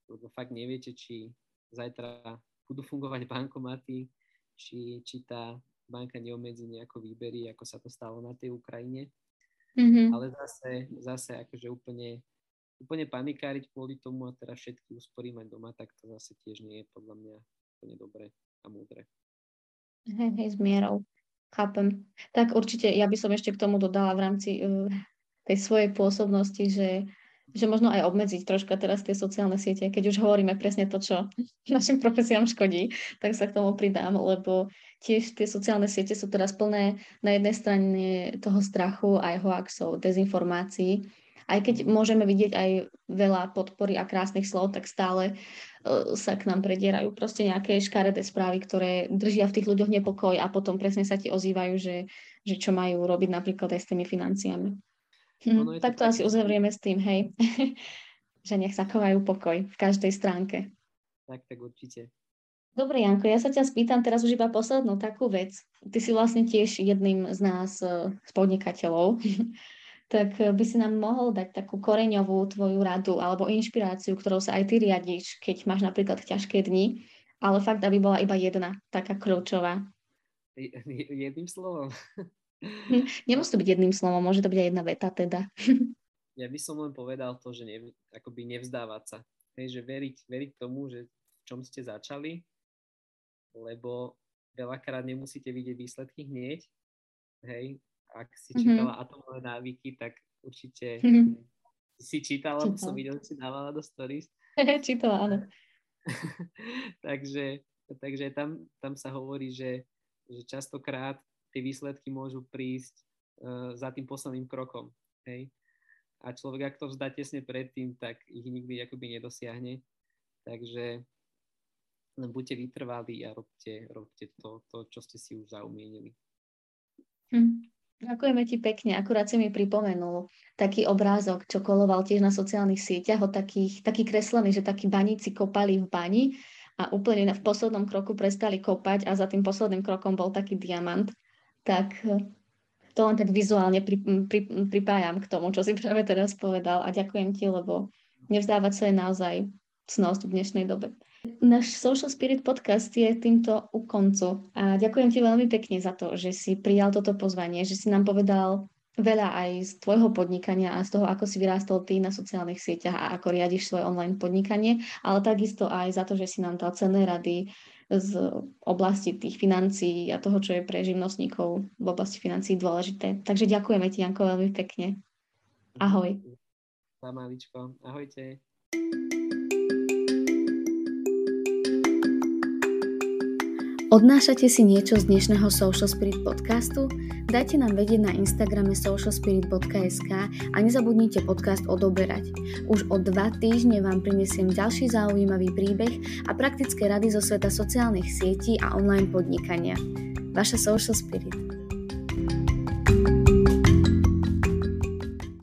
lebo fakt neviete, či zajtra budú fungovať bankomaty, či, či tá banka neomedzi nejako výbery, ako sa to stalo na tej Ukrajine. Mm-hmm. Ale zase, zase akože úplne, úplne panikáriť kvôli tomu a teraz všetky úspory mať doma, tak to zase tiež nie je podľa mňa úplne dobré a múdre. Hej, hej, s mierou. Chápem. Tak určite ja by som ešte k tomu dodala v rámci uh, tej svojej pôsobnosti, že, že možno aj obmedziť troška teraz tie sociálne siete, keď už hovoríme presne to, čo [LAUGHS] našim profesiám škodí, tak sa k tomu pridám, lebo tiež tie sociálne siete sú teraz plné na jednej strane toho strachu aj hoaxov, dezinformácií aj keď môžeme vidieť aj veľa podpory a krásnych slov, tak stále uh, sa k nám predierajú proste nejaké škaredé správy, ktoré držia v tých ľuďoch nepokoj a potom presne sa ti ozývajú, že, že čo majú robiť napríklad aj s tými financiami. Hm, tak to tak... asi uzavrieme s tým, hej. [LAUGHS] že nech sa chovajú pokoj v každej stránke. Tak, tak určite. Dobre, Janko, ja sa ťa spýtam teraz už iba poslednú takú vec. Ty si vlastne tiež jedným z nás uh, podnikateľov. [LAUGHS] tak eh, by si nám mohol dať takú koreňovú tvoju radu alebo inšpiráciu, ktorou sa aj ty riadiš, keď máš napríklad ťažké dni, ale fakt, aby bola iba jedna, taká kľúčová. Jedným slovom? [LAUGHS] Hm, nemusí to byť jedným slovom, môže to byť aj jedna veta teda. ja by som len povedal to, že ne, akoby nevzdávať sa. Hej, že veriť, veriť tomu, že v čom ste začali, lebo veľakrát nemusíte vidieť výsledky hneď. Hej, ak si mm-hmm. čítala atomové návyky, tak určite mm-hmm. si čítala, Čítal. som videl, si dávala do stories. [LAUGHS] čítala, áno. [LAUGHS] takže takže tam, tam sa hovorí, že, že častokrát tie výsledky môžu prísť uh, za tým posledným krokom. Hej? A človek, ak to vzdá tesne predtým, tak ich nikdy akoby nedosiahne. Takže len buďte vytrvalí a robte, robte to, to, čo ste si už zaumienili. Hm. Ďakujeme ti pekne. Akurát si mi pripomenul taký obrázok, čo koloval tiež na sociálnych sieťach, o takých, taký kreslený, že takí baníci kopali v bani a úplne v poslednom kroku prestali kopať a za tým posledným krokom bol taký diamant, tak eh, to len tak vizuálne pri, pri, pripájam k tomu, čo si práve teraz povedal a ďakujem ti, lebo nevzdávať sa je naozaj cnosť v dnešnej dobe. Náš Social Spirit podcast je týmto u koncu a ďakujem ti veľmi pekne za to, že si prijal toto pozvanie, že si nám povedal veľa aj z tvojho podnikania a z toho, ako si vyrástol ty na sociálnych sieťach a ako riadiš svoje online podnikanie, ale takisto aj za to, že si nám dal cenné rady z oblasti tých financií a toho, čo je pre živnostníkov v oblasti financií dôležité. Takže ďakujeme ti, Janko, veľmi pekne. Ahoj. Za Ahojte. Odnášate si niečo z dnešného Social Spirit podcastu? Dajte nám vedieť na Instagrame socialspirit.sk a nezabudnite podcast odoberať. Už o dva týždne vám prinesiem ďalší zaujímavý príbeh a praktické rady zo sveta sociálnych sietí a online podnikania. Vaša Social Spirit.